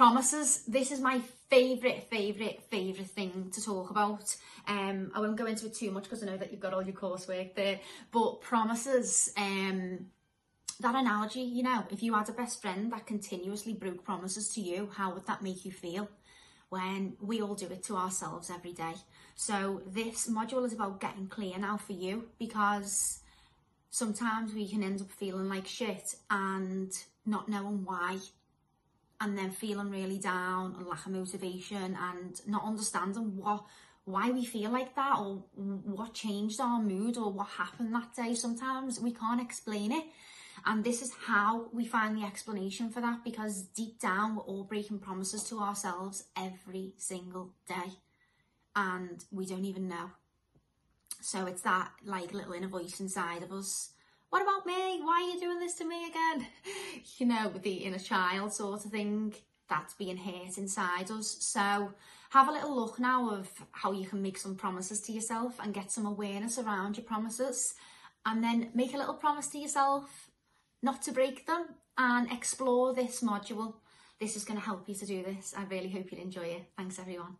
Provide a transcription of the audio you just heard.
promises. This is my favourite, favourite, favourite thing to talk about. Um, I won't go into it too much because I know that you've got all your coursework there. But promises, um, that analogy, you know, if you had a best friend that continuously broke promises to you, how would that make you feel? When we all do it to ourselves every day. So this module is about getting clear now for you because sometimes we can end up feeling like shit and not knowing why and then feeling really down and lack of motivation and not understanding what why we feel like that or what changed our mood or what happened that day. Sometimes we can't explain it. And this is how we find the explanation for that because deep down we're all breaking promises to ourselves every single day and we don't even know. So it's that like little inner voice inside of us what about me? Why are you doing this to me again? you know, the inner child sort of thing that's being hurt inside us. So have a little look now of how you can make some promises to yourself and get some awareness around your promises. And then make a little promise to yourself not to break them and explore this module. This is going to help you to do this. I really hope you'll enjoy it. Thanks everyone.